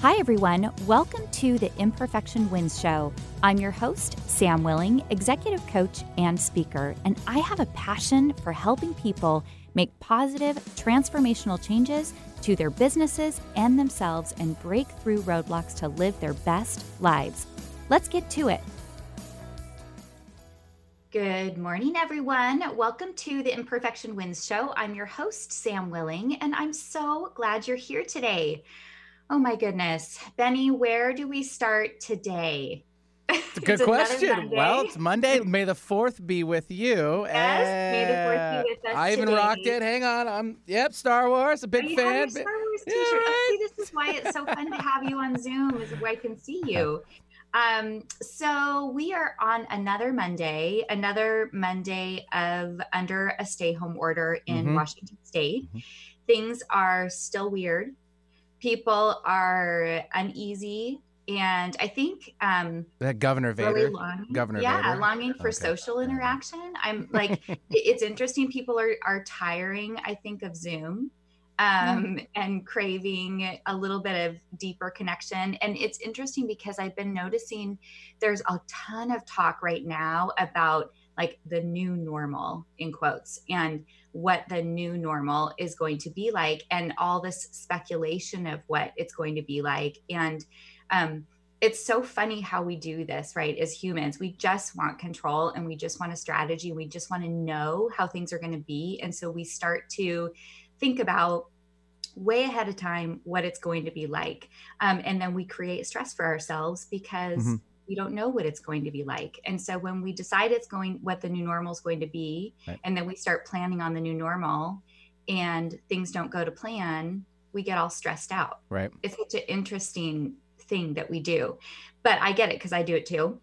Hi, everyone. Welcome to the Imperfection Wins Show. I'm your host, Sam Willing, executive coach and speaker, and I have a passion for helping people make positive, transformational changes to their businesses and themselves and break through roadblocks to live their best lives. Let's get to it. Good morning, everyone. Welcome to the Imperfection Wins Show. I'm your host, Sam Willing, and I'm so glad you're here today. Oh my goodness. Benny, where do we start today? It's a good question. Well, it's Monday. May the fourth be with you. Yes, may the fourth be with us. I even today. rocked it. Hang on. I'm yep, Star Wars, a big Oh, you fan. have your Star Wars t-shirt. right. Oh, see, this is why it's so fun to have you on Zoom, is where I can see you. Um, so we are on another Monday, another Monday of under a stay-home order in Mhm. Washington State. Mhm. Things are still weird. People are uneasy, and I think um, That Governor Vader. really long. Governor yeah, Vader? longing for Okay. social interaction. I'm like, it's interesting. People are are tiring. I think of Zoom, um, and craving a little bit of deeper connection. And it's interesting because I've been noticing there's a ton of talk right now about like the new normal in quotes and what the new normal is going to be like and all this speculation of what it's going to be like and um, it's so funny how we do this, right? As humans, we just want control and we just want a strategy. We just want to know how things are going to be. And so we start to think about way ahead of time what it's going to be like. Um, and then we create stress for ourselves because Mhm. We don't know what it's going to be like. And so when we decide it's going, what the new normal is going to be, Right. and then we start planning on the new normal and things don't go to plan, we get all stressed out Right. it's such an interesting thing that we do but i get it because i do it too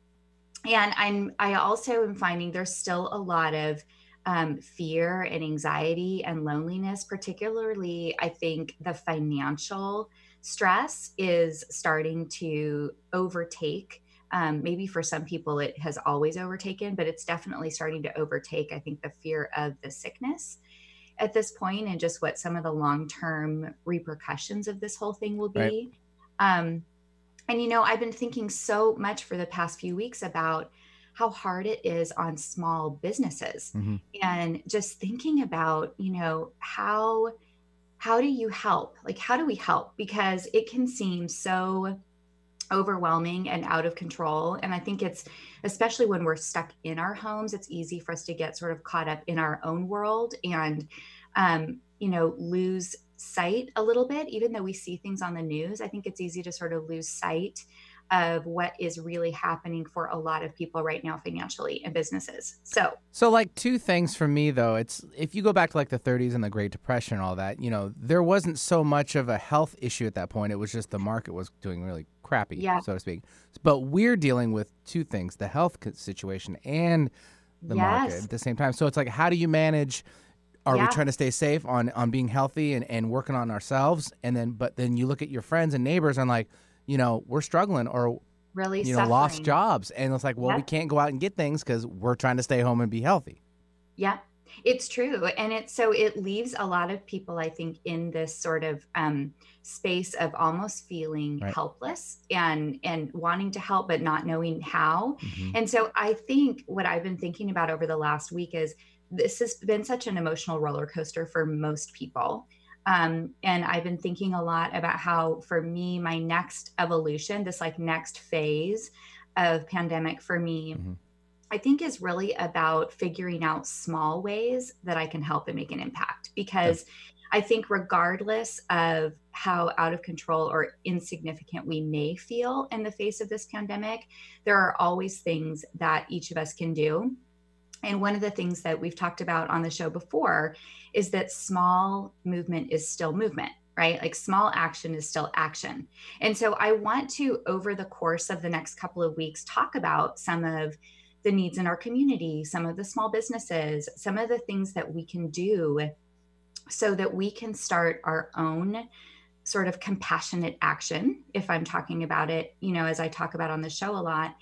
and i'm i also am finding there's still a lot of um, fear and anxiety and loneliness particularly i think the financial stress is starting to overtake um, maybe for some people it has always overtaken but it's definitely starting to overtake i think the fear of the sickness at this point and just what some of the long-term repercussions of this whole thing will be Right. um, and you know i've been thinking so much for the past few weeks about how hard it is on small businesses Mhm. and just thinking about you know how how do you help like how do we help because it can seem so overwhelming and out of control and i think it's especially when we're stuck in our homes it's easy for us to get sort of caught up in our own world and um, you know lose sight a little bit even though we see things on the news i think it's easy to sort of lose sight of what is really happening for a lot of people right now financially and businesses so So like two things for me though. It's if you go back to like the 30s and the Great Depression and all that, you know, there wasn't so much of a health issue at that point. It was just the market was doing really crappy, Yeah. so to speak. But we're dealing with two things, the health situation and the market at the same time. So it's like how do you manage are Yeah. we trying to stay safe on on being healthy and, and working on ourselves and then but then you look at your friends and neighbors and like, you know, we're struggling or really you know, lost jobs and it's like, well, we can't go out and get things cuz we're trying to stay home and be healthy. Yeah, it's true. And it's so it leaves a lot of people, I think, in this sort of um, space of almost feeling Right. helpless and and wanting to help but not knowing how. Mhm. And so I think what I've been thinking about over the last week is this has been such an emotional roller coaster for most people. Um, and I've been thinking a lot about how, for me, my next evolution, this like next phase of pandemic for me, Mhm. I think is really about figuring out small ways that I can help and make an impact. Because I think, regardless of how out of control or insignificant we may feel in the face of this pandemic, there are always things that each of us can do. And one of the things that we've talked about on the show before is that small movement is still movement, right? Like small action is still action. And so I want to, over the course of the next couple of weeks, talk about some of the needs in our community, some of the small businesses, some of the things that we can do so that we can start our own sort of compassionate action if i'm talking about it you know as i talk about on the show a lot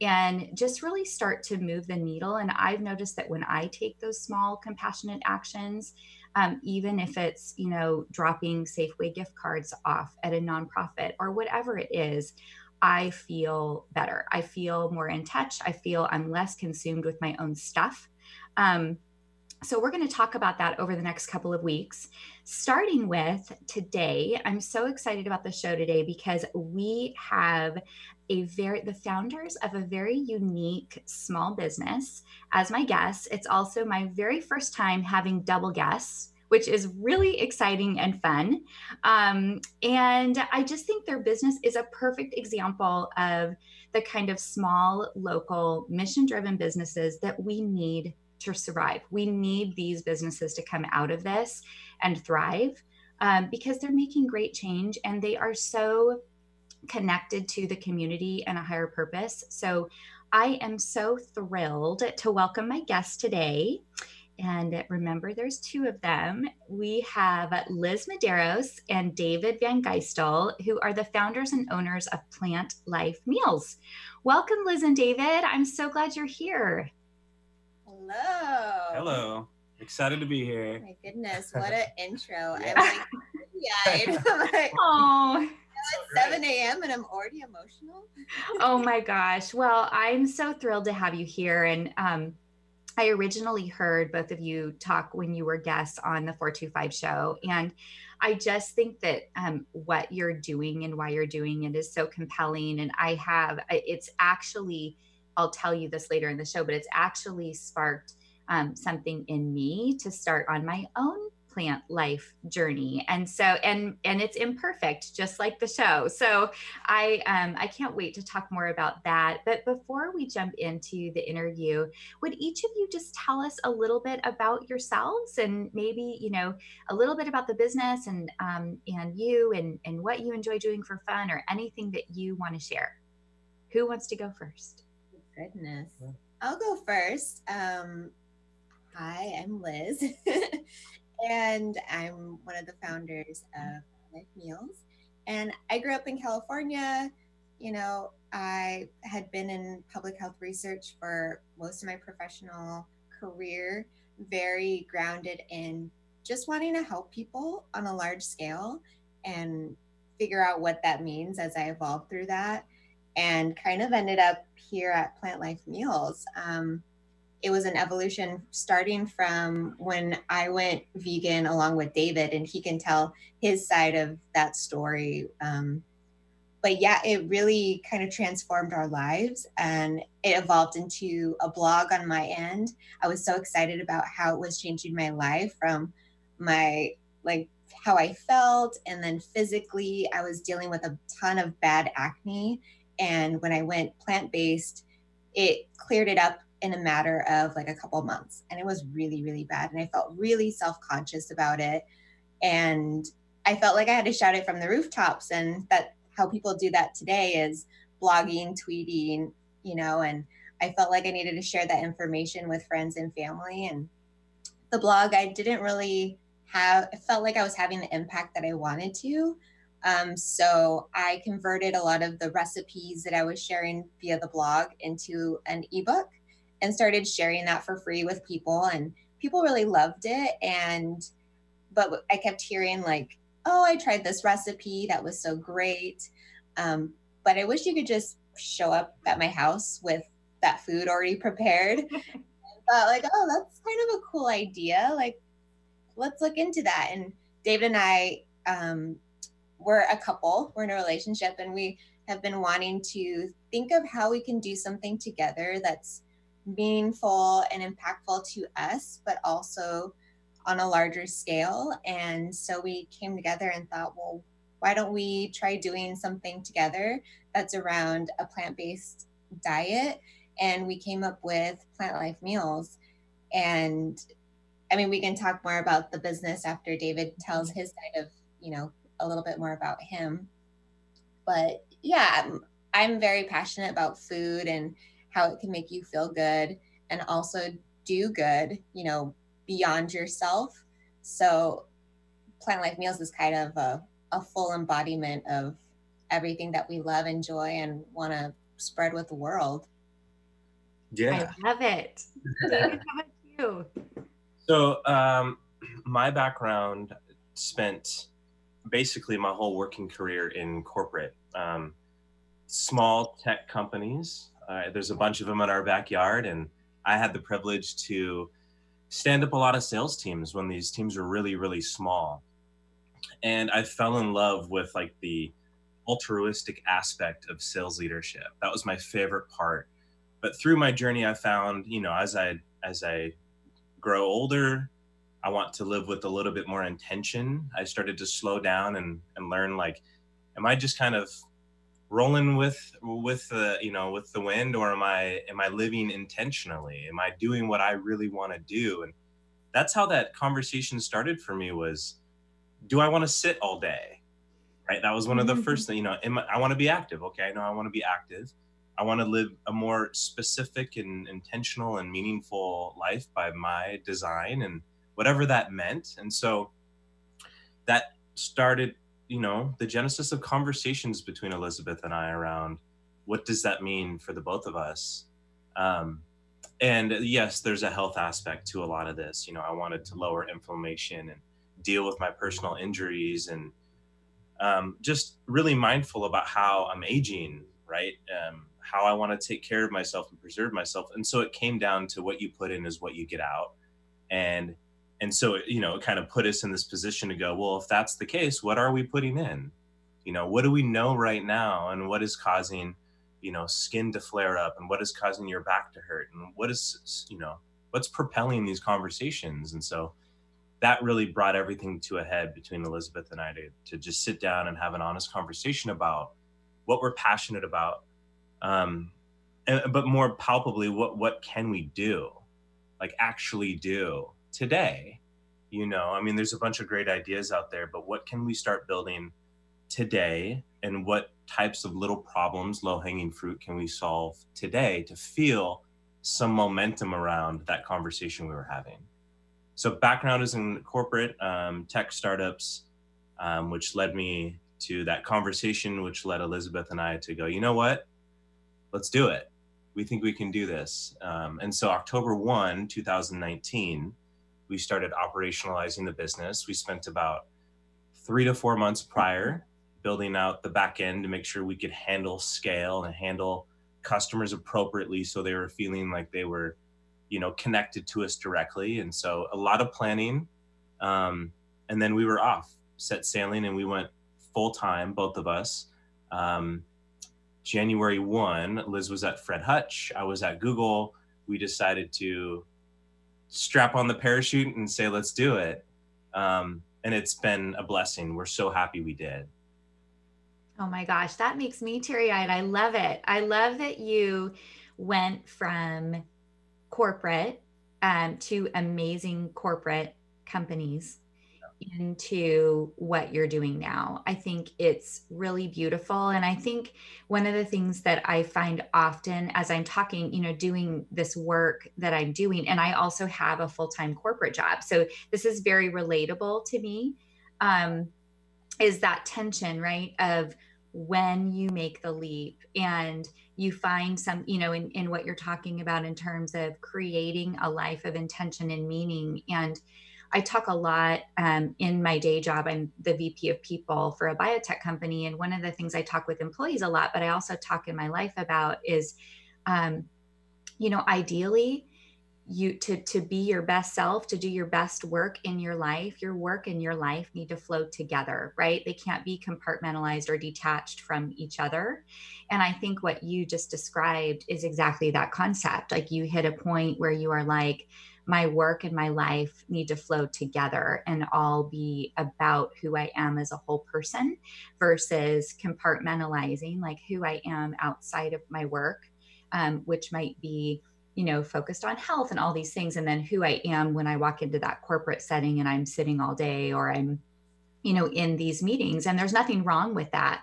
and just really start to move the needle. And i've noticed that when i take those small compassionate actions um, even if it's you know dropping safeway gift cards off at a nonprofit or whatever it is i feel better. I feel more in touch. I feel i'm less consumed with my own stuff. Um, so, we're going to talk about that over the next couple of weeks. Starting with today, I'm so excited about the show today because we have a very the founders of a very unique small business as my guests. It's also my very first time having double guests which is really exciting and fun. Um, and I just think their business is a perfect example of the kind of small, local, mission driven businesses that we need to survive. We need these businesses to come out of this and thrive um, because they're making great change and they are so connected to the community and a higher purpose. So I am so thrilled to welcome my guest today. And remember, there's two of them. We have Liz Medeiros and David VanGeystel, who are the founders and owners of Plant Life Meals. Welcome, Liz and David. I'm so glad you're here. Hello. Hello. Excited to be here. My goodness, what an intro. I'm like, I'm like, oh. It's 7 a.m. and I'm already emotional. oh my gosh. Well, I'm so thrilled to have you here. And um, I originally heard both of you talk when you were guests on the 425 show. And I just think that um, what you're doing and why you're doing it is so compelling. And I have, it's actually, I'll tell you this later in the show, but it's actually sparked um, something in me to start on my own plant life journey. And so and and it's imperfect just like the show. So i um i can't wait to talk more about that. But before we jump into the interview would each of you just tell us a little bit about yourselves and maybe you know a little bit about the business and um and you and and what you enjoy doing for fun or anything that you want to share? Who wants to go first goodness. I'll go first. Um, hi, I'm Liz, and I'm one of the founders of Life Meals. And I grew up in California. You know, I had been in public health research for most of my professional career, very grounded in just wanting to help people on a large scale and figure out what that means as I evolved through that and kind of ended up here at Plant Life Meals. Um, it was an evolution starting from when I went vegan along with David, and he can tell his side of that story. Um, but yeah, it really kind of transformed our lives and it evolved into a blog on my end. I was so excited about how it was changing my life from my like how I felt and then physically I was dealing with a ton of bad acne and when I went plant based, it cleared it up in a matter of like a couple months. And it was really, really bad. And I felt really self conscious about it. And I felt like I had to shout it from the rooftops. And that how people do that today is blogging, tweeting, you know, and I felt like I needed to share that information with friends and family. And the blog, I didn't really have, it felt like I was having the impact that I wanted to. Um, so I converted a lot of the recipes that I was sharing via the blog into an ebook and started sharing that for free with people. And people really loved it. And, but I kept hearing, like, oh, I tried this recipe. That was so great. Um, but I wish you could just show up at my house with that food already prepared. thought, like, oh, that's kind of a cool idea. Like, let's look into that. And David and I, um, we're a couple, we're in a relationship, and we have been wanting to think of how we can do something together that's meaningful and impactful to us, but also on a larger scale. And so we came together and thought, well, why don't we try doing something together that's around a plant based diet? And we came up with Plant Life Meals. And I mean, we can talk more about the business after David tells his side of, you know, a little bit more about him. But yeah, I'm, I'm very passionate about food and how it can make you feel good and also do good, you know, beyond yourself. So Plant Life Meals is kind of a, a full embodiment of everything that we love, enjoy, and want to spread with the world. Yeah. I love it. David, how about you? So, um, my background spent basically my whole working career in corporate, um, small tech companies. Uh, there's a bunch of them in our backyard, and I had the privilege to stand up a lot of sales teams when these teams were really, really small. And I fell in love with like the altruistic aspect of sales leadership. That was my favorite part. But through my journey, I found, you know, as I as I grow older, I want to live with a little bit more intention. I started to slow down and and learn like, am I just kind of rolling with with the you know with the wind, or am I am I living intentionally? Am I doing what I really want to do? And that's how that conversation started for me. Was do I want to sit all day? Right. That was one of the mm-hmm. first things. You know, I, I want to be active. Okay, I know I want to be active. I want to live a more specific and intentional and meaningful life by my design and whatever that meant. And so that started, you know, the genesis of conversations between Elizabeth and I around what does that mean for the both of us. Um, and yes, there's a health aspect to a lot of this. You know, I wanted to lower inflammation and deal with my personal injuries and um, just really mindful about how I'm aging, right? Um, how I want to take care of myself and preserve myself. And so it came down to what you put in is what you get out. And and so you know it kind of put us in this position to go well if that's the case what are we putting in? You know what do we know right now and what is causing you know skin to flare up and what is causing your back to hurt and what is you know what's propelling these conversations? And so that really brought everything to a head between elizabeth and i to, to just sit down and have an honest conversation about what we're passionate about um, and, but more palpably what what can we do like actually do today you know i mean there's a bunch of great ideas out there but what can we start building today? And what types of little problems low hanging fruit can we solve today to feel some momentum around that conversation we were having? So background is in corporate um, tech startups um, which led me to that conversation which led elizabeth and i to go you know what? Let's do it. We think we can do this. Um, and so october 1 2019 we started operationalizing the business. We spent about three to four months prior building out the back end to make sure we could handle scale and handle customers appropriately so they were feeling like they were you know connected to us directly. And so a lot of planning um, and then we were off set sailing and we went full time both of us. Um, january 1 liz was at fred hutch. I was at google. We decided to strap on the parachute and say, let's do it. Um, and it's been a blessing. We're so happy we did. Oh my gosh, that makes me teary eyed. I love it. I love that you went from corporate um, to amazing corporate companies into what you're doing now. I think it's really beautiful. And I think one of the things that I find often as I'm talking, you know, doing this work that I'm doing, and I also have a full time corporate job. So this is very relatable to me, um, is that tension, right? Of when you make the leap and you find some, you know, in, in what you're talking about in terms of creating a life of intention and meaning and I talk a lot um, in my day job. I'm the VP of people for a biotech company. And one of the things I talk with employees a lot, but I also talk in my life about is, um, you know, ideally, you to to be your best self to do your best work in your life your work and your life need to flow together right they can't be compartmentalized or detached from each other and i think what you just described is exactly that concept like you hit a point where you are like my work and my life need to flow together and all be about who I am as a whole person versus compartmentalizing like who I am outside of my work, um, which might be you know focused on health and all these things and then who i am when i walk into that corporate setting and i'm sitting all day or i'm you know in these meetings. And there's nothing wrong with that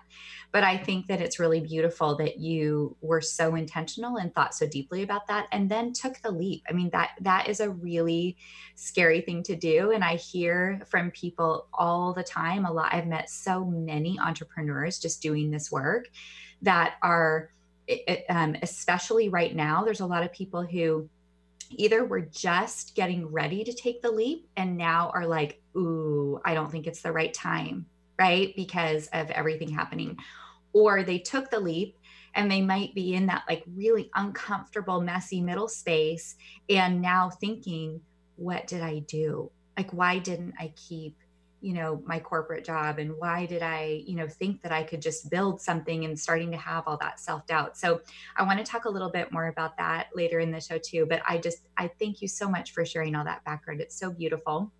but i think that it's really beautiful that you were so intentional and thought so deeply about that and then took the leap. I mean that that is a really scary thing to do and i hear from people all the time a lot i've met so many entrepreneurs just doing this work that are um, especially right now there's a lot of people who either were just getting ready to take the leap and now are like, ooh, I don't think it's the right time, right? Because of everything happening. Or they took the leap and they might be in that like really uncomfortable, messy middle space and now thinking, what did I do? Like, why didn't I keep you know my corporate job and why did i you know think that i could just build something and starting to have all that self-doubt so i want to talk a little bit more about that later in the show too but i just i thank you so much for sharing all that background it's so beautiful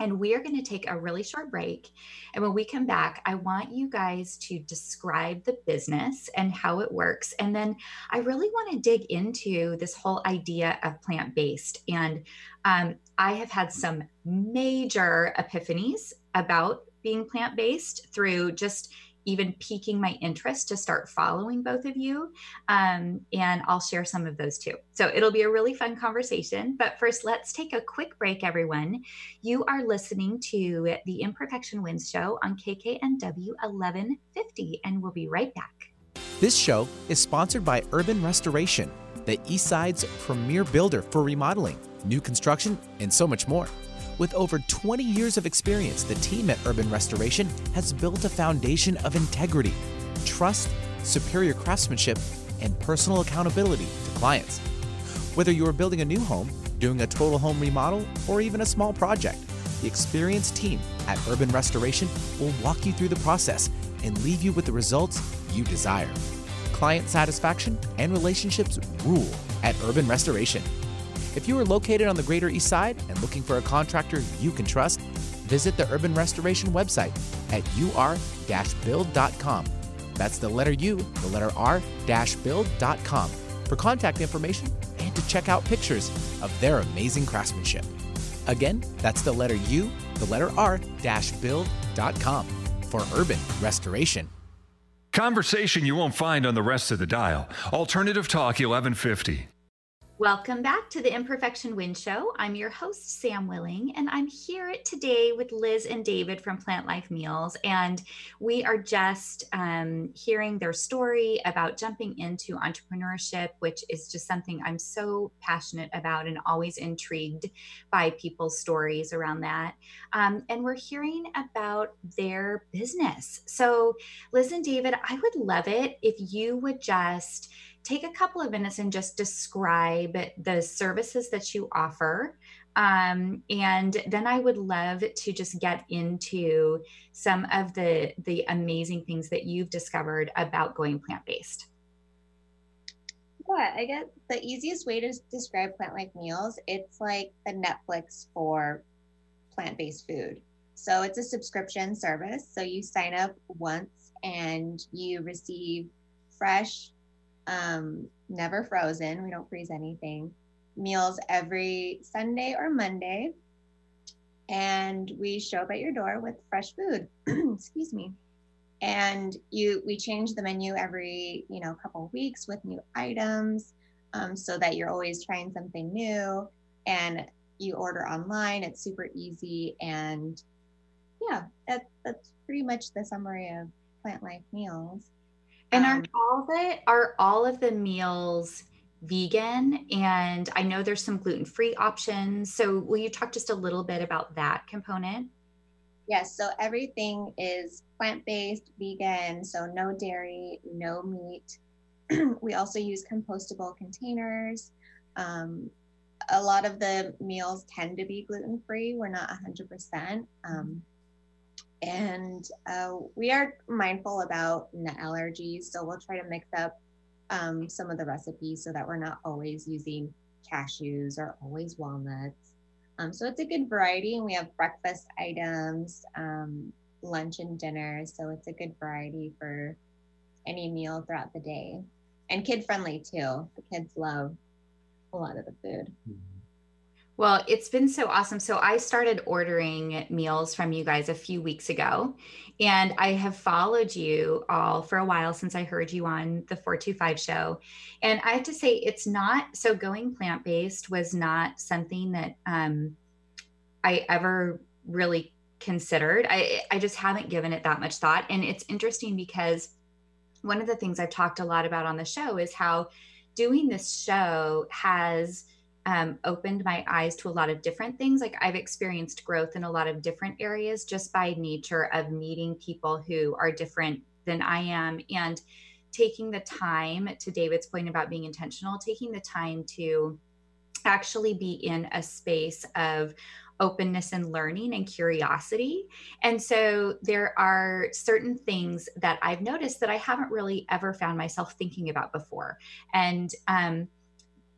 and we are going to take a really short break. And when we come back, I want you guys to describe the business and how it works. And then I really want to dig into this whole idea of plant based. And um, I have had some major epiphanies about being plant based through just even piquing my interest to start following both of you. Um, and I'll share some of those too. So it'll be a really fun conversation. But first, let's take a quick break, everyone. You are listening to the Imperfection Wins show on KKNW 1150, and we'll be right back. This show is sponsored by Urban Restoration, the Eastside's premier builder for remodeling, new construction, and so much more. With over 20 years of experience, the team at Urban Restoration has built a foundation of integrity, trust, superior craftsmanship, and personal accountability to clients. Whether you are building a new home, doing a total home remodel, or even a small project, the experienced team at Urban Restoration will walk you through the process and leave you with the results you desire. Client satisfaction and relationships rule at Urban Restoration. If you are located on the Greater East Side and looking for a contractor you can trust, visit the Urban Restoration website at ur-build.com. That's the letter U, the letter R-build.com for contact information and to check out pictures of their amazing craftsmanship. Again, that's the letter U, the letter R-build.com for Urban Restoration. Conversation you won't find on the rest of the dial. Alternative Talk 1150. Welcome back to the Imperfection Win Show. I'm your host, Sam Willing, and I'm here today with Liz and David from Plant Life Meals. And we are just um, hearing their story about jumping into entrepreneurship, which is just something I'm so passionate about and always intrigued by people's stories around that. Um, and we're hearing about their business. So, Liz and David, I would love it if you would just take a couple of minutes and just describe the services that you offer. Um, and then I would love to just get into some of the the amazing things that you've discovered about going plant based. Yeah, I guess the easiest way to describe Plant Life Meals, it's like the Netflix for plant based food. So it's a subscription service. So you sign up once and you receive fresh um, never frozen. We don't freeze anything. Meals every Sunday or Monday. And we show up at your door with fresh food. Excuse me. And you, we change the menu every, you know, couple weeks with new items, um, so that you're always trying something new. And you order online. It's super easy. And yeah, that, that's pretty much the summary of Plant Life Meals. And are um, all the are all of the meals vegan? And I know there's some gluten free options. So will you talk just a little bit about that component? Yes. So everything is plant based, vegan. So no dairy, no meat. we also use compostable containers. Um, a lot of the meals tend to be gluten free. We're not 100%. Um, and uh, we are mindful about nut allergies so we'll try to mix up um, some of the recipes so that we're not always using cashews or always walnuts. Um, so it's a good variety and we have breakfast items um, lunch and dinner so it's a good variety for any meal throughout the day. And kid friendly too. The kids love a lot of the food. Mm-hmm. Well, it's been so awesome. So I started ordering meals from you guys a few weeks ago, and I have followed you all for a while since I heard you on the 425 show. And I have to say, it's not so going plant based was not something that um, I ever really considered. I, I just haven't given it that much thought. And it's interesting because one of the things I've talked a lot about on the show is how doing this show has um, opened my eyes to a lot of different things. Like I've experienced growth in a lot of different areas just by nature of meeting people who are different than I am and taking the time to David's point about being intentional, taking the time to actually be in a space of openness and learning and curiosity. And so there are certain things that I've noticed that I haven't really ever found myself thinking about before. And um,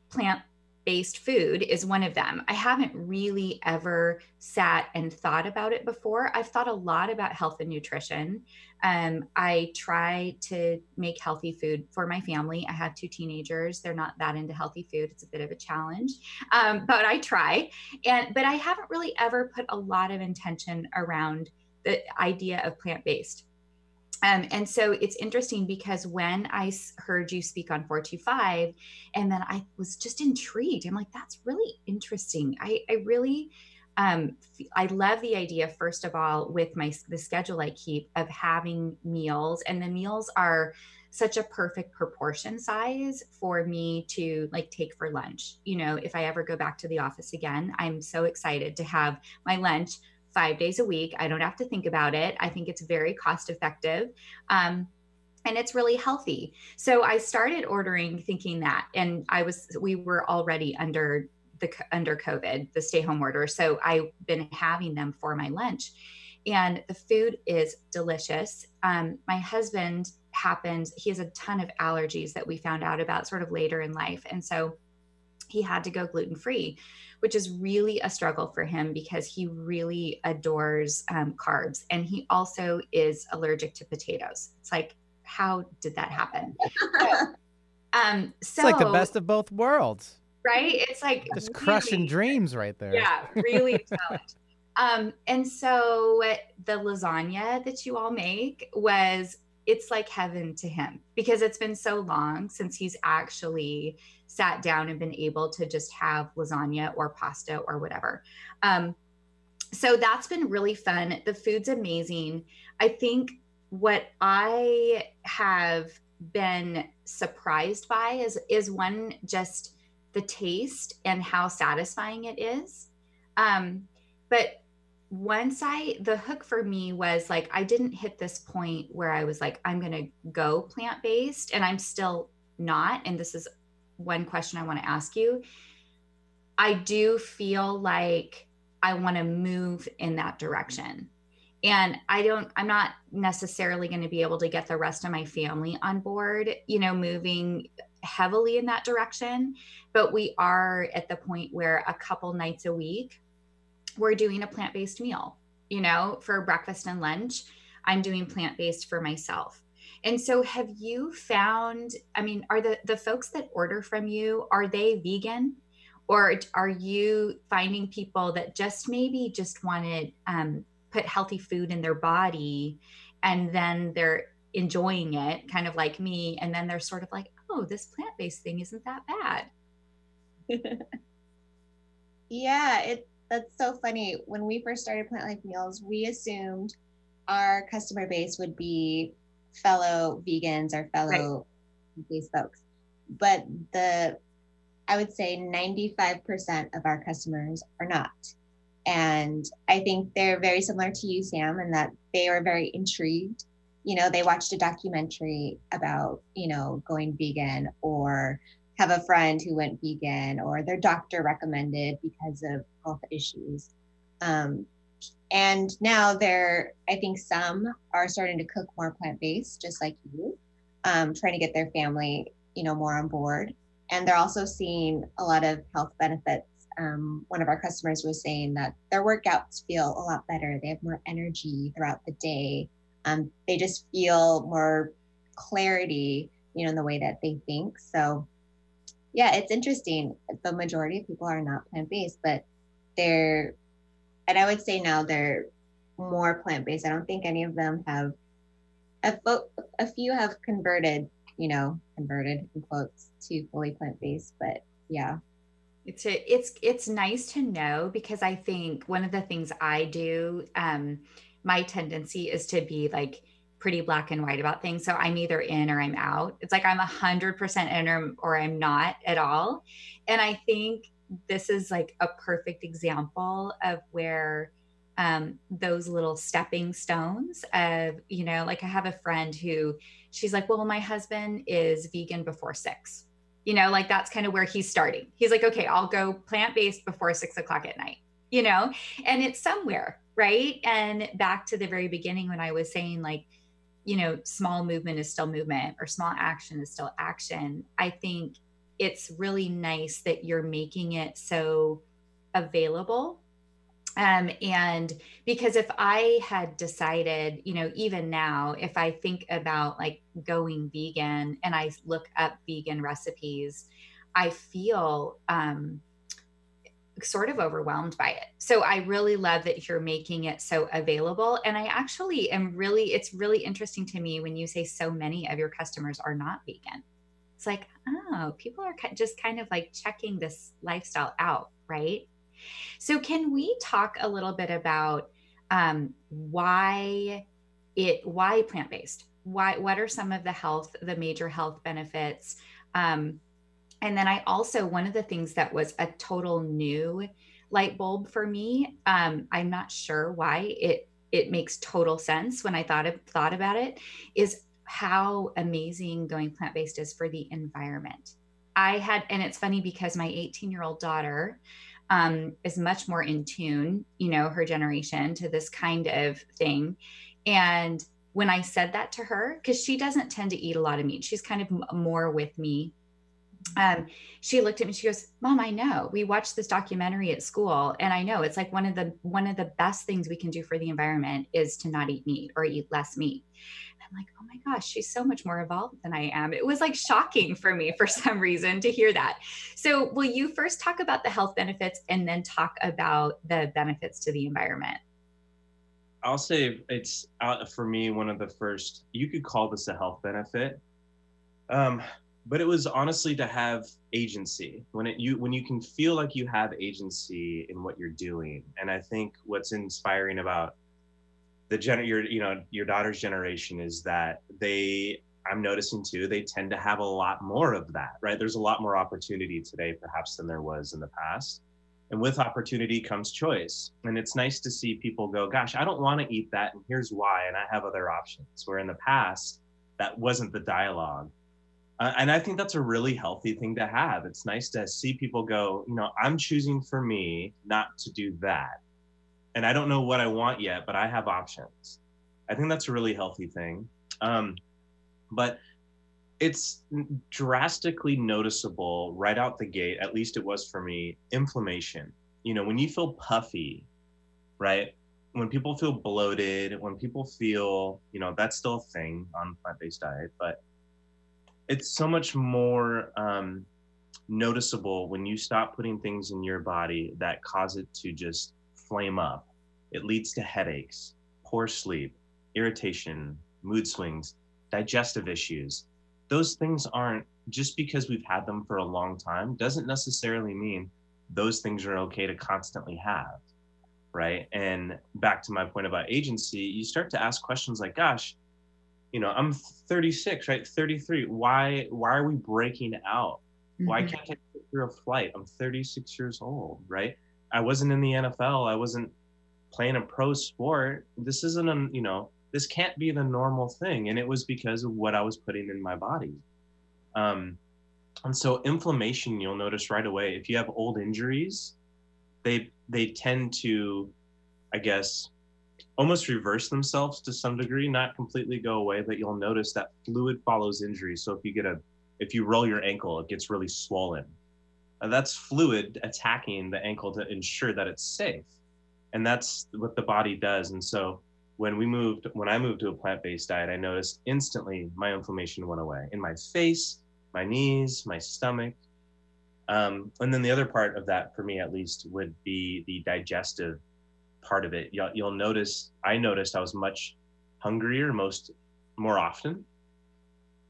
plant based food is one of them. I haven't really ever sat and thought about it before. I've thought a lot about health and nutrition. Um, I try to make healthy food for my family. I have two teenagers; they're not that into healthy food. It's a bit of a challenge, um, but I try. And but I haven't really ever put a lot of intention around the idea of plant based. Um, and so it's interesting because when I heard you speak on 425, and then I was just intrigued. I'm like, that's really interesting. I, I really, um, I love the idea, first of all, with my the schedule I keep of having meals, and the meals are such a perfect proportion size for me to like take for lunch. You know, if I ever go back to the office again, I'm so excited to have my lunch five days a week. I don't have to think about it. I think it's very cost effective. Um, and it's really healthy. So I started ordering thinking that, and I was, we were already under the, under COVID, the stay home order. So I've been having them for my lunch and the food is delicious. Um, my husband happens, he has a ton of allergies that we found out about sort of later in life. And so he had to go gluten free which is really a struggle for him because he really adores um, carbs and he also is allergic to potatoes. It's like, how did that happen? um, so, it's like the best of both worlds, right? It's like just really, crushing dreams right there. Yeah, really challenge. Um, and so the lasagna that you all make was it's like heaven to him because it's been so long since he's actually sat down and been able to just have lasagna or pasta or whatever. Um, so that's been really fun. The food's amazing. I think what I have been surprised by is is one just the taste and how satisfying it is. Um, but once I the hook for me was like I didn't hit this point where I was like I'm going to go plant based and I'm still not and this is one question I want to ask you. I do feel like I want to move in that direction. And I don't, I'm not necessarily going to be able to get the rest of my family on board, you know, moving heavily in that direction. But we are at the point where a couple nights a week, we're doing a plant based meal, you know, for breakfast and lunch. I'm doing plant based for myself. And so have you found, I mean, are the, the folks that order from you, are they vegan? Or are you finding people that just maybe just want um, put healthy food in their body and then they're enjoying it, kind of like me, and then they're sort of like, oh, this plant based thing isn't that bad? yeah, it that's so funny. When we first started Plant Life Meals, we assumed our customer base would be fellow vegans or fellow right. folks. But the I would say 95% of our customers are not. And I think they're very similar to you, Sam, in that they are very intrigued. You know, they watched a documentary about, you know, going vegan or have a friend who went vegan or their doctor recommended because of health issues. Um, and now they're i think some are starting to cook more plant-based just like you um, trying to get their family you know more on board. And they're also seeing a lot of health benefits. Um, one of our customers was saying that their workouts feel a lot better. They have more energy throughout the day. Um, they just feel more clarity you know in the way that they think. So yeah it's interesting. The majority of people are not plant-based but they're and I would say now they're more plant based. I don't think any of them have. A, fo- a few have converted, you know, converted in quotes to fully plant based, but yeah. It's a, it's it's nice to know because I think one of the things I do, um, my tendency is to be like pretty black and white about things. So I'm either in or I'm out. It's like I'm a hundred percent in or, or I'm not at all. And I think this is like a perfect example of where um, those little stepping stones of, you know, like I have a friend who she's like, well, my husband is vegan before six. You know, like that's kind of where he's starting. He's like, okay, I'll go plant based before six o'clock at night, you know, and it's somewhere, right? And back to the very beginning when I was saying, like, you know, small movement is still movement or small action is still action. I think it's really nice that you're making it so available um, and because if I had decided, you know, even now, if I think about like going vegan and I look up vegan recipes, I feel um, sort of overwhelmed by it. So I really love that you're making it so available. And I actually am really, it's really interesting to me when you say so many of your customers are not vegan. It's like, oh, people are just kind of like checking this lifestyle out, right? So, can we talk a little bit about um, why it why plant based? Why what are some of the health the major health benefits? Um, and then I also one of the things that was a total new light bulb for me. Um, I'm not sure why it it makes total sense when I thought of, thought about it. Is how amazing going plant based is for the environment. I had, and it's funny because my 18 year old daughter um, is much more in tune, you know, her generation to this kind of thing. And when I said that to her, because she doesn't tend to eat a lot of meat, she's kind of more with me. Um, she looked at me. She goes, "Mom, I know. We watched this documentary at school, and I know it's like one of the one of the best things we can do for the environment is to not eat meat or eat less meat." I'm like, oh my gosh, she's so much more evolved than I am. It was like shocking for me for some reason to hear that. So, will you first talk about the health benefits and then talk about the benefits to the environment? I'll say it's uh, for me one of the first. You could call this a health benefit, um, but it was honestly to have agency when it you when you can feel like you have agency in what you're doing. And I think what's inspiring about the gen your you know your daughter's generation is that they i'm noticing too they tend to have a lot more of that right? There's a lot more opportunity today perhaps than there was in the past. And with opportunity comes choice. And it's nice to see people go gosh i don't want to eat that and here's why and i have other options. Where in the past that wasn't the dialogue. Uh, and i think that's a really healthy thing to have. It's nice to see people go you know i'm choosing for me not to do that and I don't know what I want yet, but I have options. I think that's a really healthy thing. Um, but it's drastically noticeable right out the gate, at least it was for me, inflammation. You know, when you feel puffy, right? When people feel bloated, when people feel, you know, that's still a thing on plant based diet, but it's so much more um, noticeable when you stop putting things in your body that cause it to just flame up. It leads to headaches, poor sleep, irritation, mood swings, digestive issues. Those things aren't just because we've had them for a long time, doesn't necessarily mean those things are okay to constantly have. Right. And back to my point about agency, you start to ask questions like, gosh, you know, I'm 36, right? 33. Why why are we breaking out? Mm-hmm. Why can't I get through a flight? I'm 36 years old, right? I wasn't in the NFL. I wasn't playing a pro sport. This isn't a, you know, this can't be the normal thing. And it was because of what I was putting in my body. Um, and so inflammation, you'll notice right away, if you have old injuries, they, they tend to, I guess, almost reverse themselves to some degree, not completely go away, but you'll notice that fluid follows injury. So if you get a, if you roll your ankle, it gets really swollen that's fluid attacking the ankle to ensure that it's safe. And that's what the body does. And so when we moved, when I moved to a plant based diet, I noticed instantly my inflammation went away in my face, my knees, my stomach. Um, and then the other part of that, for me at least, would be the digestive part of it. You'll, you'll notice, I noticed I was much hungrier most more often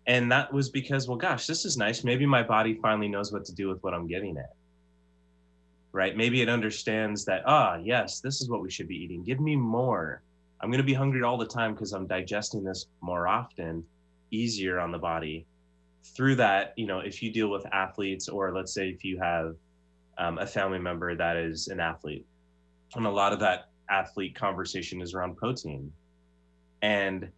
and that was because well gosh this is nice. Maybe my body finally knows what to do with what i'm getting at. Right? Maybe it understands that ah yes this is what we should be eating. Give me more. I'm going to be hungry all the time because i'm digesting this more often easier on the body. Through that you know if you deal with athletes or let's say if you have um, a family member that is an athlete. And a lot of that athlete conversation is around protein. And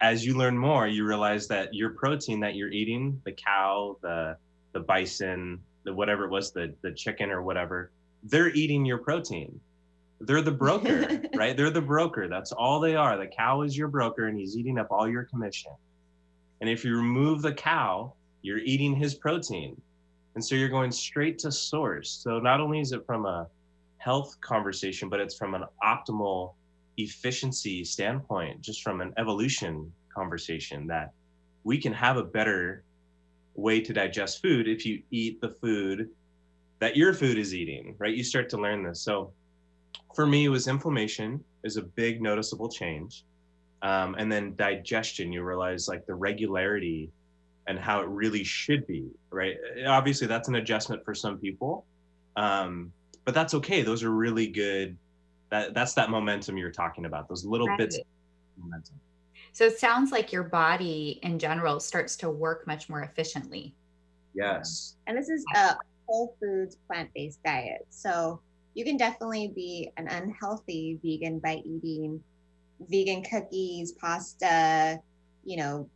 as you learn more, you realize that your protein that you're eating, the cow, the the bison, the whatever it was, the the chicken or whatever, they're eating your protein. They're the broker, right? They're the broker. That's all they are. The cow is your broker and he's eating up all your commission. And if you remove the cow, you're eating his protein. And so you're going straight to source. So not only is it from a health conversation, but it's from an optimal efficiency standpoint, just from an evolution conversation that we can have a better way to digest food if you eat the food that your food is eating, right? You start to learn this. So for me, it was inflammation is a big noticeable change. Um, and then digestion, you realize like the regularity and how it really should be, right? Obviously, that's an adjustment for some people, um, but that's okay. Those are really good. That that's that momentum you're talking about. Those little right. bits of momentum. So it sounds like your body in general starts to work much more efficiently. Yes. And this is a whole foods plant based diet. So you can definitely be an unhealthy vegan by eating vegan cookies, pasta, you know,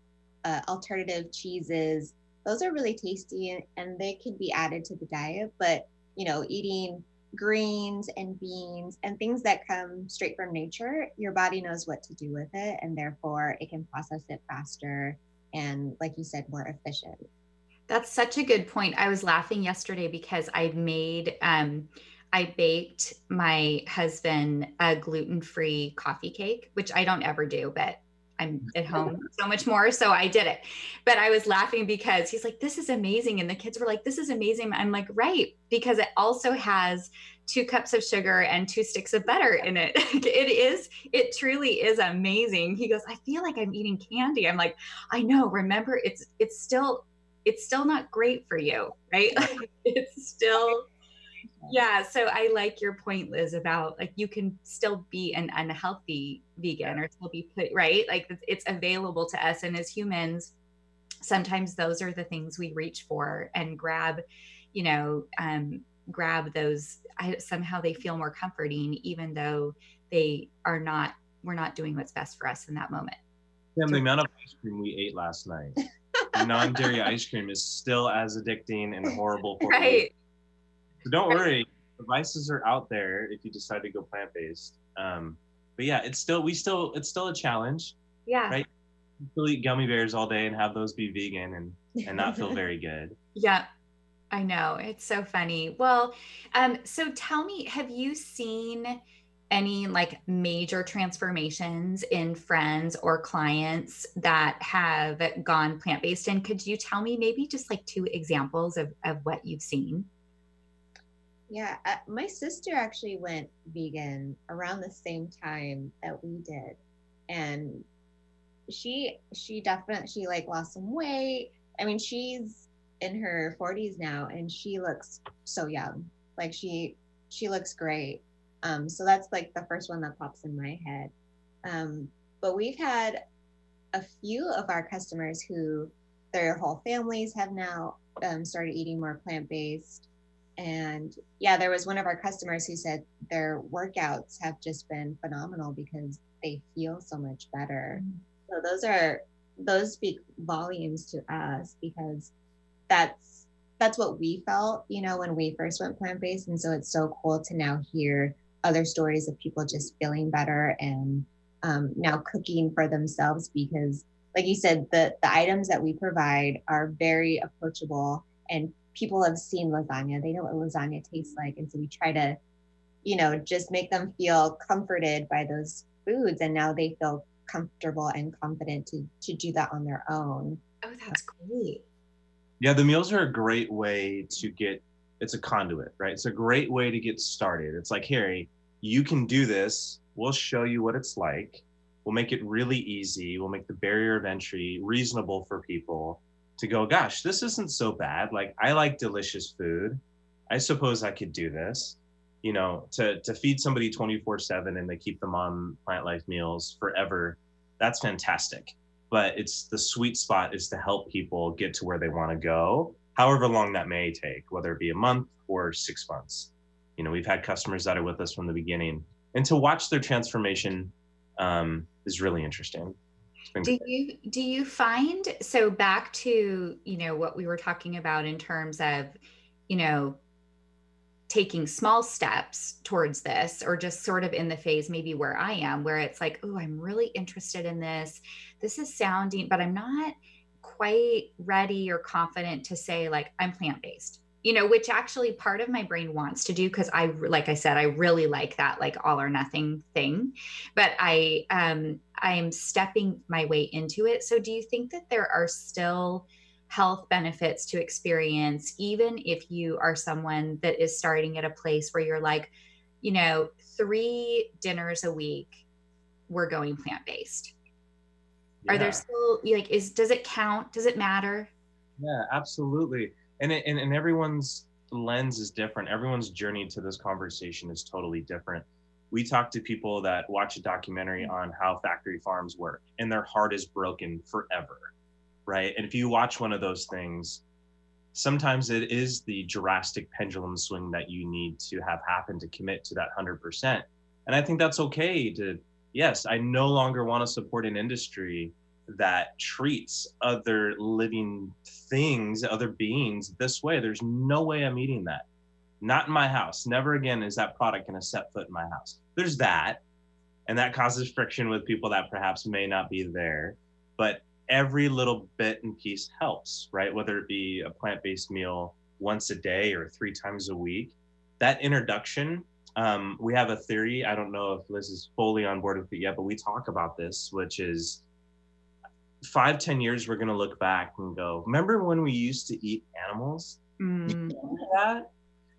uh, alternative cheeses. Those are really tasty and, and they can be added to the diet. But, you know, eating greens and beans and things that come straight from nature, your body knows what to do with it. And therefore, it can process it faster and, like you said, more efficient. That's such a good point. I was laughing yesterday because I made, um, I baked my husband a gluten free coffee cake, which I don't ever do, but I'm mm-hmm. at home so much more. So I did it. But I was laughing because he's like, this is amazing. And the kids were like, this is amazing. I'm like, right. Because it also has two cups of sugar and two sticks of butter in it. it is, it truly is amazing. He goes, I feel like I'm eating candy. I'm like, I know. Remember, it's, it's still, it's still not great for you, right? it's still yeah so i like your point liz about like you can still be an unhealthy vegan or still be put right? Like it's available to us and as humans sometimes those are the things we reach for and grab you know um grab those I, somehow they feel more comforting even though they are not we're not doing what's best for us in that moment. Tim, the amount of ice cream we ate last night non-dairy ice cream is still as addicting and horrible for right so don't worry, devices are out there if you decide to go plant based. Um, but yeah, it's still we still it's still a challenge. Yeah. Right. You still eat gummy bears all day and have those be vegan and and not feel very good. Yeah. I know. It's so funny. Well, um, so tell me, have you seen any like major transformations in friends or clients that have gone plant-based? And could you tell me maybe just like two examples of, of what you've seen? Yeah, uh, my sister actually went vegan around the same time that we did, and she she definitely she like lost some weight. I mean, she's in her 40s now, and she looks so young. Like she she looks great. Um, so that's like the first one that pops in my head. Um, but we've had a few of our customers who their whole families have now um, started eating more plant based and yeah there was one of our customers who said their workouts have just been phenomenal because they feel so much better mm-hmm. so those are those speak volumes to us because that's that's what we felt you know when we first went plant-based and so it's so cool to now hear other stories of people just feeling better and um, now cooking for themselves because like you said the the items that we provide are very approachable and people have seen lasagna. They know what lasagna tastes like. And so we try to you know just make them feel comforted by those foods. And now they feel comfortable and confident to to do that on their own. Oh that's great. Yeah the meals are a great way to get it's a conduit right? It's a great way to get started. It's like harry you can do this. We'll show you what it's like. We'll make it really easy. We'll make the barrier of entry reasonable for people to go, gosh, this isn't so bad. Like I like delicious food. I suppose I could do this. You know, to to feed somebody 24/7 and they keep them on plant life meals forever. That's fantastic. But it's the sweet spot is to help people get to where they want to go however long that may take, whether it be a month or six months. You know, we've had customers that are with us from the beginning, and to watch their transformation um, is really interesting. Do you do you find so back to you know what we were talking about in terms of you know taking small steps towards this or just sort of in the phase maybe where I am where it's like oh I'm really interested in this. This is sounding but I'm not quite ready or confident to say like I'm plant based you know which actually part of my brain wants to do because i like i said i really like that like all or nothing thing. But i um i'm stepping my way into it. So do you think that there are still health benefits to experience even if you are someone that is starting at a place where you're like you know three dinners a week we're going plant-based? Yeah. are there still like is does it count? Does it matter? Yeah absolutely. And it, and, and everyone's lens is different. Everyone's journey to this conversation is totally different we talk to people that watch a documentary on how factory farms work and their heart is broken forever right and if you watch one of those things sometimes it is the drastic pendulum swing that you need to have happen to commit to that 100% and i think that's okay to yes i no longer want to support an industry that treats other living things, other beings this way. There's no way I'm eating that. Not in my house. Never again is that product going to set foot in my house. There's that. And that causes friction with people that perhaps may not be there. But every little bit and piece helps, right? Whether it be a plant based meal once a day or three times a week. That introduction, um, we have a theory. I don't know if Liz is fully on board with it yet, but we talk about this, which is five, ten years, we're gonna look back and go, remember when we used to eat animals? Mm. that?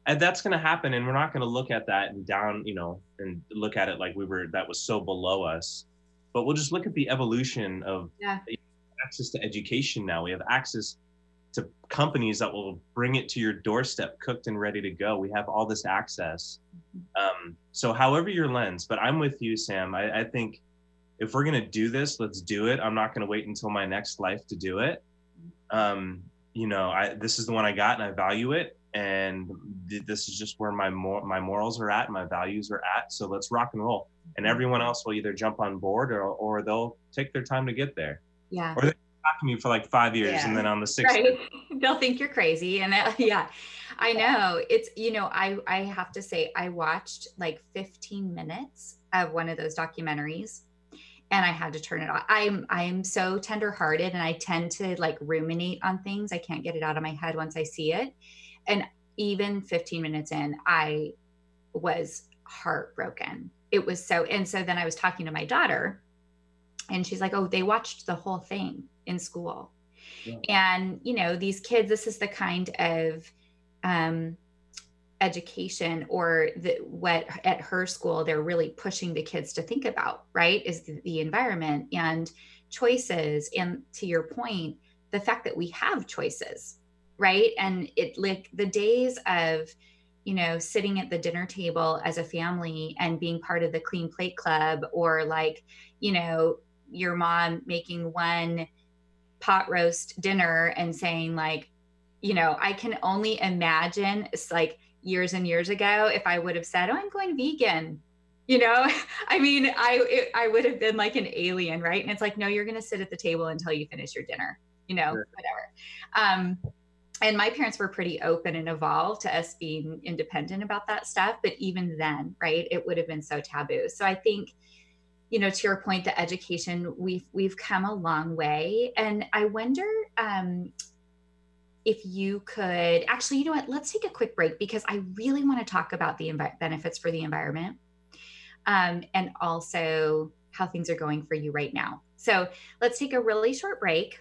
And that's gonna happen, and we're not gonna look at that and down, you know, and look at it like we were that was so below us. But we'll just look at the evolution of yeah. access to education now. We have access to companies that will bring it to your doorstep cooked and ready to go. We have all this access. Mm-hmm. Um, so however your lens, but I'm with you, Sam. I, I think if we're going to do this, let's do it. I'm not going to wait until my next life to do it. Um, you know, I, this is the one I got and I value it. And th- this is just where my mor- my morals are at, my values are at. So let's rock and roll. And everyone else will either jump on board or, or they'll take their time to get there. Yeah. Or they talk to me for like five years yeah. and then on the sixth. Right. they'll think you're crazy. And uh, yeah, I know it's, you know, I, I have to say, I watched like 15 minutes of one of those documentaries and I had to turn it off. I'm I'm so tenderhearted and I tend to like ruminate on things. I can't get it out of my head once I see it. And even 15 minutes in, I was heartbroken. It was so and so then I was talking to my daughter and she's like, "Oh, they watched the whole thing in school." Yeah. And you know, these kids this is the kind of um education or the, what at her school they're really pushing the kids to think about right is the, the, environment and choices and to your point the fact that we have choices right and it like the days of you know sitting at the dinner table as a family and being part of the clean plate club or like you know your mom making one pot roast dinner and saying like you know i can only imagine it's like years and years ago if I would have said, "Oh, I'm going vegan." You know, I mean, I it, I would have been like an alien, right? And it's like, no, you're going to sit at the table until you finish your dinner. You know, sure. whatever. Um, and my parents were pretty open and evolved to us being independent about that stuff. But even then, right, it would have been so taboo. So I think you know to your point the education we've we've come a long way and i wonder um if you could actually, you know what, let's take a quick break because I really want to talk about the benefits for the environment um, and also how things are going for you right now. So let's take a really short break.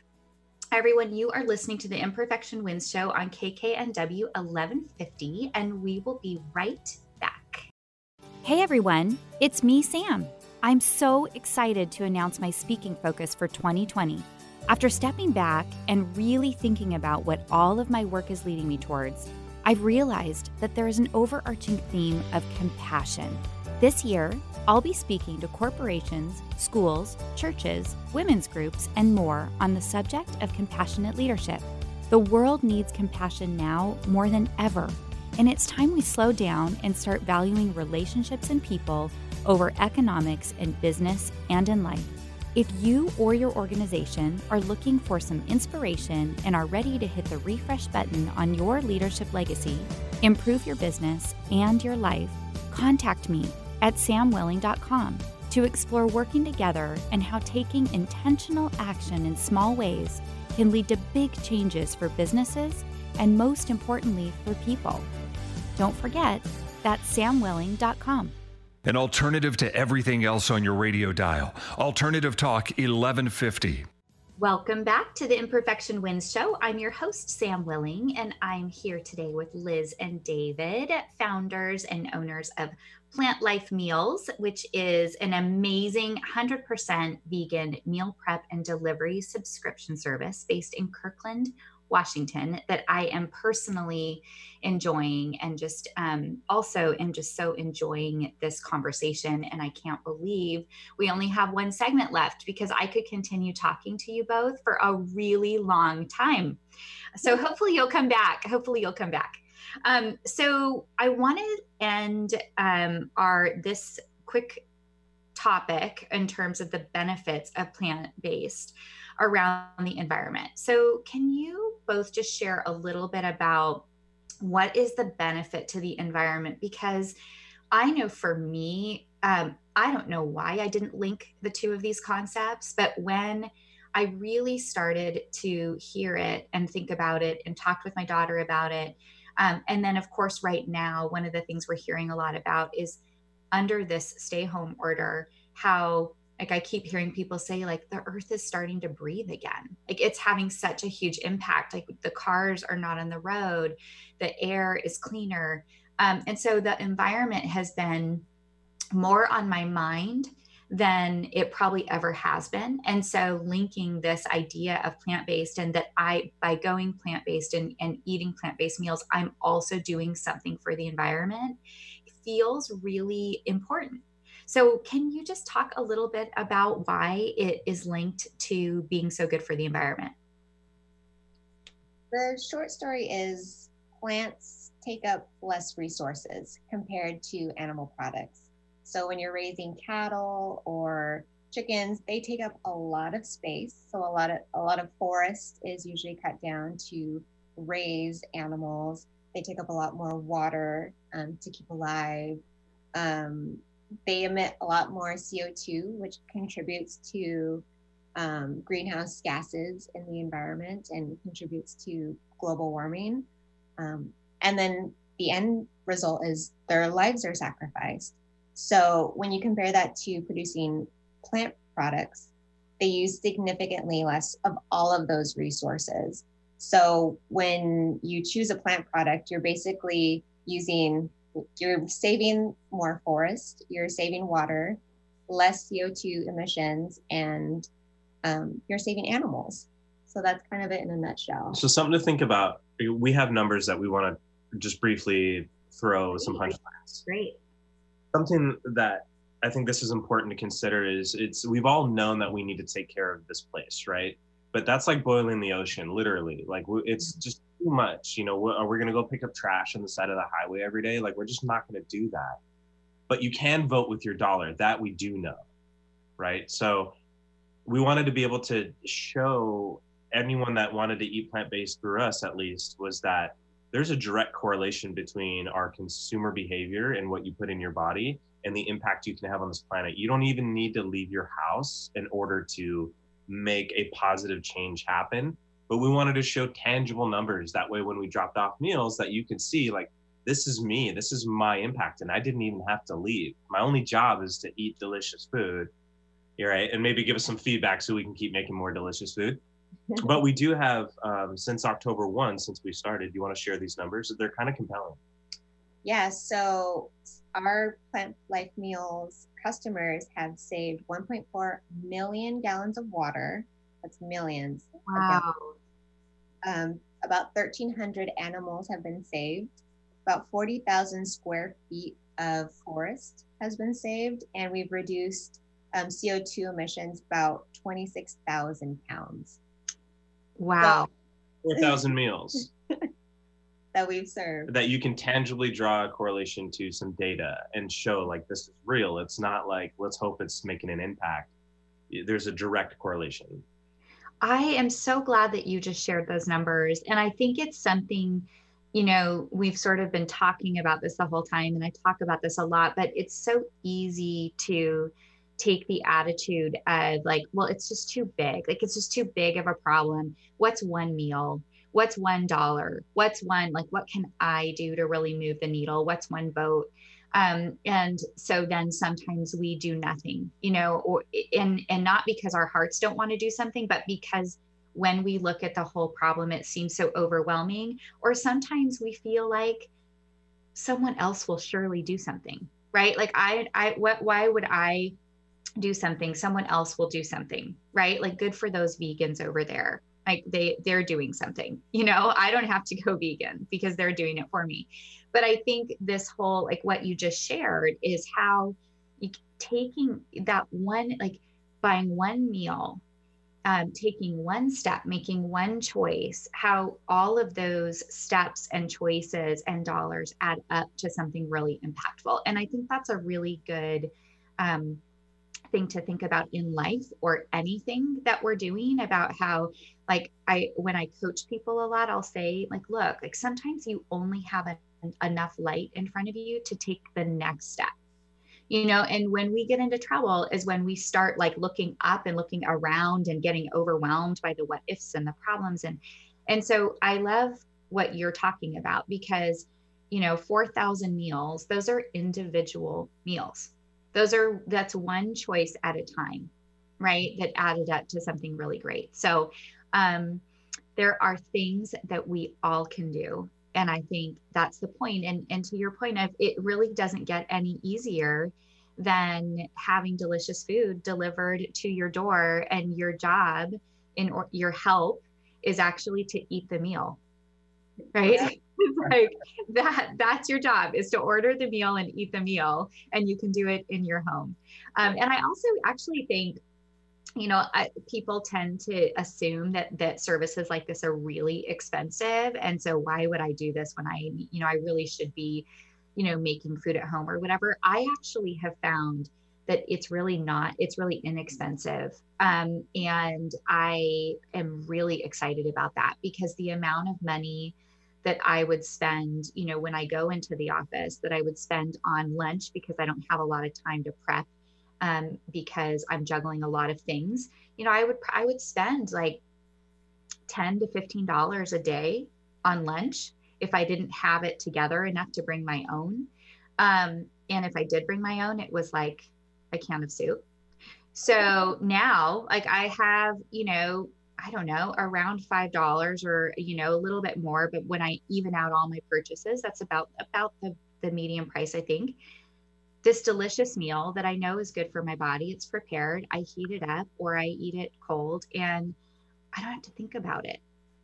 Everyone, you are listening to the Imperfection Wins show on KKNW 1150, and we will be right back. Hey everyone, it's me, Sam. I'm so excited to announce my speaking focus for 2020. After stepping back and really thinking about what all of my work is leading me towards, I've realized that there is an overarching theme of compassion. This year, I'll be speaking to corporations, schools, churches, women's groups, and more on the subject of compassionate leadership. The world needs compassion now more than ever, and it's time we slow down and start valuing relationships and people over economics and business and in life. If you or your organization are looking for some inspiration and are ready to hit the refresh button on your leadership legacy, improve your business and your life, contact me at samwilling.com to explore working together and how taking intentional action in small ways can lead to big changes for businesses and, most importantly, for people. Don't forget, that's samwilling.com. An alternative to everything else on your radio dial. Alternative Talk 1150. Welcome back to the Imperfection Wins Show. I'm your host, Sam Willing, and I'm here today with Liz and David, founders and owners of Plant Life Meals, which is an amazing 100% vegan meal prep and delivery subscription service based in Kirkland, Washington that I am personally enjoying and just um, also am just so enjoying this conversation. And I can't believe we only have one segment left because I could continue talking to you both for a really long time. So hopefully you'll come back. Hopefully you'll come back. Um, so I want to end um, our this quick topic in terms of the benefits of plant based around the environment. So, can you both just share a little bit about what is the benefit to the environment? Because I know for me, um, I don't know why I didn't link the two of these concepts, but when I really started to hear it and think about it and talked with my daughter about it. Um, and then, of course, right now, one of the things we're hearing a lot about is under this stay home order, how like i keep hearing people say like the earth is starting to breathe again. Like it's having such a huge impact. Like the cars are not on the road. The air is cleaner. Um, and so the environment has been more on my mind than it probably ever has been. And so linking this idea of plant-based and that i by going plant-based and, and eating plant-based meals i'm also doing something for the environment feels really important so, can you just talk a little bit about why it is linked to being so good for the environment? The short story is plants take up less resources compared to animal products. So, when you're raising cattle or chickens, they take up a lot of space. So, a lot of a lot of forest is usually cut down to raise animals. They take up a lot more water um, to keep alive. Um, they emit a lot more CO2, which contributes to um, greenhouse gases in the environment and contributes to global warming. Um, and then the end result is their lives are sacrificed. So when you compare that to producing plant products, they use significantly less of all of those resources. So when you choose a plant product, you're basically using you're saving more forest, you're saving water, less CO2 emissions, and um, you're saving animals. So that's kind of it in a nutshell. So something to think about. We have numbers that we want to just briefly throw Great. some punchlines. Great. Something that I think this is important to consider is it's we've all known that we need to take care of this place, right? But that's like boiling the ocean, literally. Like it's mm-hmm. just too much. You know, are uh, we going to go pick up trash on the side of the highway every day? Like, we're just not going to do that. But you can vote with your dollar. That we do know, right? So we wanted to be able to show anyone that wanted to eat plant based through us, at least, was that there's a direct correlation between our consumer behavior and what you put in your body and the impact you can have on this planet. You don't even need to leave your house in order to make a positive change happen but we wanted to show tangible numbers. That way when we dropped off meals that you can see like this is me this is my impact and i didn't even have to leave. My only job is to eat delicious food right and maybe give us some feedback so we can keep making more delicious food. But we do have um, since october 1 since we started Do you want to share these numbers? They're kind of compelling. Yeah so our plant life meals customers have saved 1.4 million gallons of water that's millions. Wow. Um, about 1,300 animals have been saved. About 40,000 square feet of forest has been saved, and we've reduced um, CO2 emissions about 26,000 pounds. Wow. So 4,000 meals that we've served. that you can tangibly draw a correlation to some data and show like this is real. It's not like let's hope it's making an impact. There's a direct correlation. I am so glad that you just shared those numbers. And I think it's something, you know, we've sort of been talking about this the whole time, and I talk about this a lot, but it's so easy to take the attitude of like, well, it's just too big. Like, it's just too big of a problem. What's one meal? What's one dollar? What's one, like, what can I do to really move the needle? What's one vote? Um, and so then sometimes we do nothing, you know, or and and not because our hearts don't want to do something, but because when we look at the whole problem, it seems so overwhelming. Or sometimes we feel like someone else will surely do something, right? Like I, I, what, why would I do something? Someone else will do something, right? Like good for those vegans over there. Like they, they're doing something. You know, I don't have to go vegan because they're doing it for me. But I think this whole, like what you just shared, is how you taking that one, like buying one meal um, taking one step, making one choice, how all of those steps and choices and dollars add up to something really impactful. And I think that's a really good um, thing to think about in life or anything that we're doing about how, like, I, when I coach people a lot, I'll say, like, look, like sometimes you only have a, enough light in front of you to take the next step. You know and when we get into trouble is when we start like looking up and looking around and getting overwhelmed by the what ifs and the problems and and so i love what you're talking about because you know 4000 meals those are individual meals. Those are that's one choice at a time right that added up to something really great. So um there are things that we all can do. And i think that's the point. And and to your point of it really doesn't get any easier than having delicious food delivered to your door and your job in or your help is actually to eat the meal right? Like that that's your job is to order the meal and eat the meal and you can do it in your home. Um, and i also actually think you know I, people tend to assume that that services like this are really expensive and so why would i do this when i you know i really should be you know making food at home or whatever. I actually have found that it's really not it's really inexpensive um, and i am really excited about that because the amount of money that i would spend you know when i go into the office that i would spend on lunch because i don't have a lot of time to prep um, because I'm juggling a lot of things, you know, I would I would spend like ten to fifteen dollars a day on lunch if I didn't have it together enough to bring my own. Um, and if I did bring my own, it was like a can of soup. So now, like I have, you know, I don't know, around five dollars or you know a little bit more. But when I even out all my purchases, that's about about the the medium price, I think this delicious meal that I know is good for my body. It's prepared. I heat it up or I eat it cold and I don't have to think about it.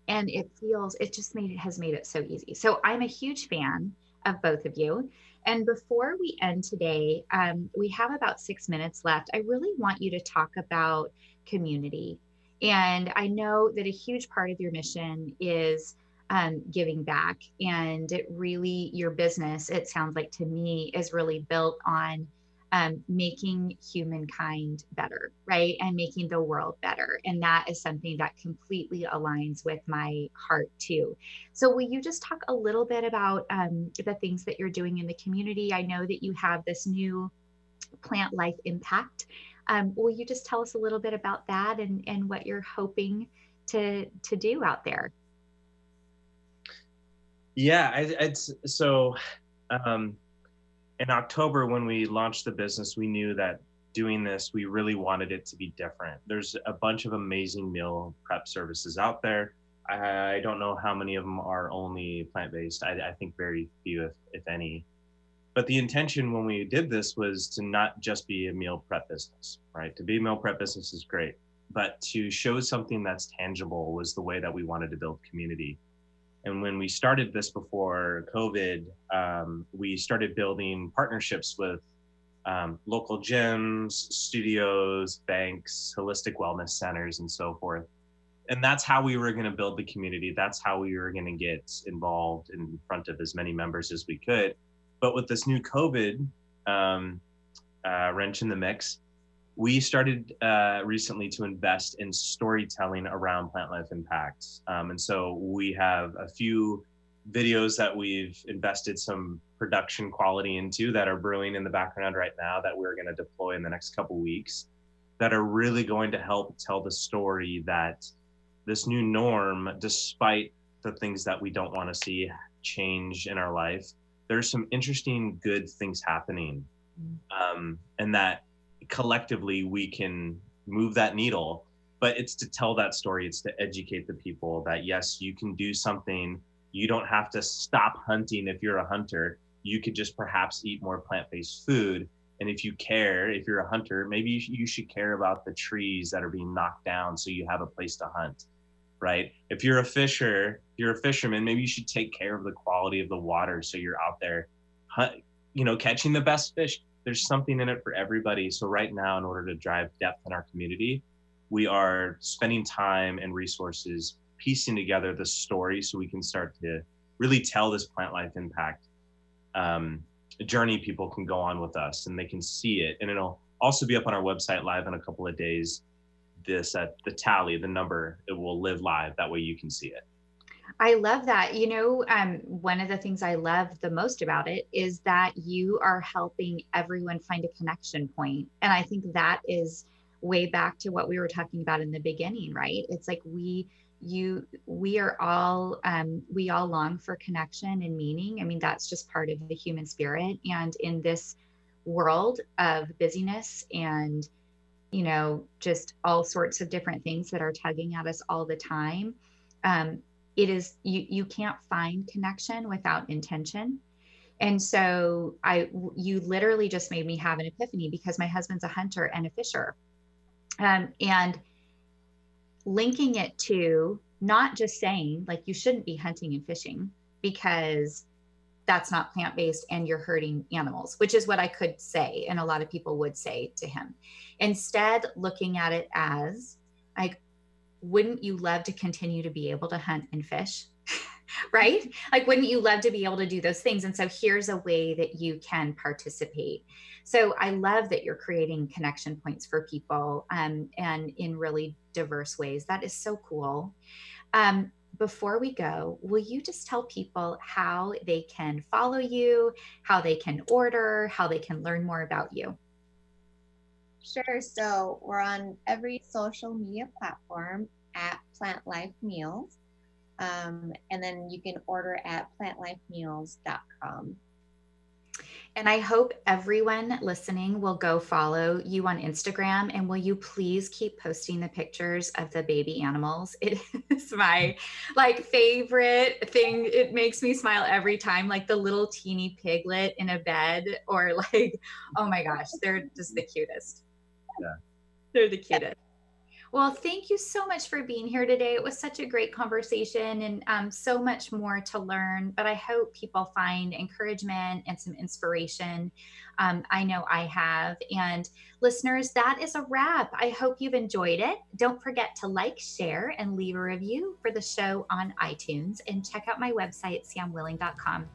And it feels, it just made it, has made it so easy. So I'm a huge fan of both of you. And before we end today, um, we have about six minutes left. I really want you to talk about community. And I know that a huge part of your mission is um, giving back. And it really, your business, it sounds like to me, is really built on um, making humankind better, right? And making the world better. And that is something that completely aligns with my heart too. So, will you just talk a little bit about um, the things that you're doing in the community? I know that you have this new plant life impact. Um, will you just tell us a little bit about that and, and what you're hoping to, to do out there? Yeah, I, it's so. Um, in October, when we launched the business, we knew that doing this, we really wanted it to be different. There's a bunch of amazing meal prep services out there. I don't know how many of them are only plant based. I, I, think very few, if, if any. But the intention when we did this was to not just be a meal prep business, right? To be a meal prep business is great, but to show something that's tangible was the way that we wanted to build community. And when we started this before COVID, um, we started building partnerships with um, local gyms, studios, banks, holistic wellness centers, and so forth. and that's how we were going to build the community. That's how we were going to get involved in front of as many members as we could. But with this new COVID um, uh, wrench in the mix, we started uh, recently to invest in storytelling around plant life impacts. Um, and so we have a few videos that we've invested some production quality into that are brewing in the background right now that we're going to deploy in the next couple weeks that are really going to help tell the story that this new norm, despite the things that we don't want to see change in our life, there's some interesting good things happening. Um, and that collectively we can move that needle. But it's to tell that story, it's to educate the people that yes, you can do something. You don't have to stop hunting if you're a hunter. You could just perhaps eat more plant based food and if you care, if you're a hunter, maybe you, should care about the trees that are being knocked down so you have a place to hunt, right? If you're a fisher, if you're a fisherman, maybe you should take care of the quality of the water so you're out there, hunt, you know, catching the best fish. There's something in it for everybody. So right now, in order to drive depth in our community, we are spending time and resources piecing together the story so we can start to really tell this plant life impact um, journey people can go on with us and they can see it. And it'll also be up on our website live in a couple of days. This uh, the tally, the number, it will live live. That way you can see it. I love that. You know, um, one of the things I love the most about it is that you are helping everyone find a connection point. And I think that is way back to what we were talking about in the beginning, right? It's like we you we are all um, we all long for connection and meaning i mean that's just part of the human spirit and in this world of busyness and you know just all sorts of different things that are tugging at us all the time um, it is you you can't find connection without intention and so i you literally just made me have an epiphany because my husband's a hunter and a fisher um, and linking it to not just saying like you shouldn't be hunting and fishing because that's not plant based and you're hurting animals, which is what I could say. And a lot of people would say to him. Instead, looking at it as like, wouldn't you love to continue to be able to hunt and fish? right? Like, wouldn't you love to be able to do those things? And so here's a way that you can participate. So I love that you're creating connection points for people um, and in really diverse ways. That is so cool. Um, before we go, will you just tell people how they can follow you, how they can order, how they can learn more about you? Sure. So we're on every social media platform at Plant Life Meals. Um, and then you can order at plantlifemeals.com. And I hope everyone listening will go follow you on Instagram. And will you please keep posting the pictures of the baby animals? It is my like favorite thing. It makes me smile every time, like the little teeny piglet in a bed, or like, oh my gosh, they're just the cutest. Yeah. They're the cutest. Well, thank you so much for being here today. It was such a great conversation and um, so much more to learn. But I hope people find encouragement and some inspiration. Um, I know I have. And listeners, that is a wrap. I hope you've enjoyed it. Don't forget to like, share, and leave a review for the show on iTunes and check out my website, samwilling.com.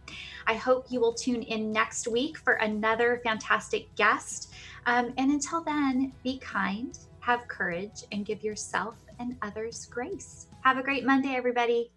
I hope you will tune in next week for another fantastic guest. Um, and until then, be kind have courage, and give yourself and others grace. Have a great Monday, everybody.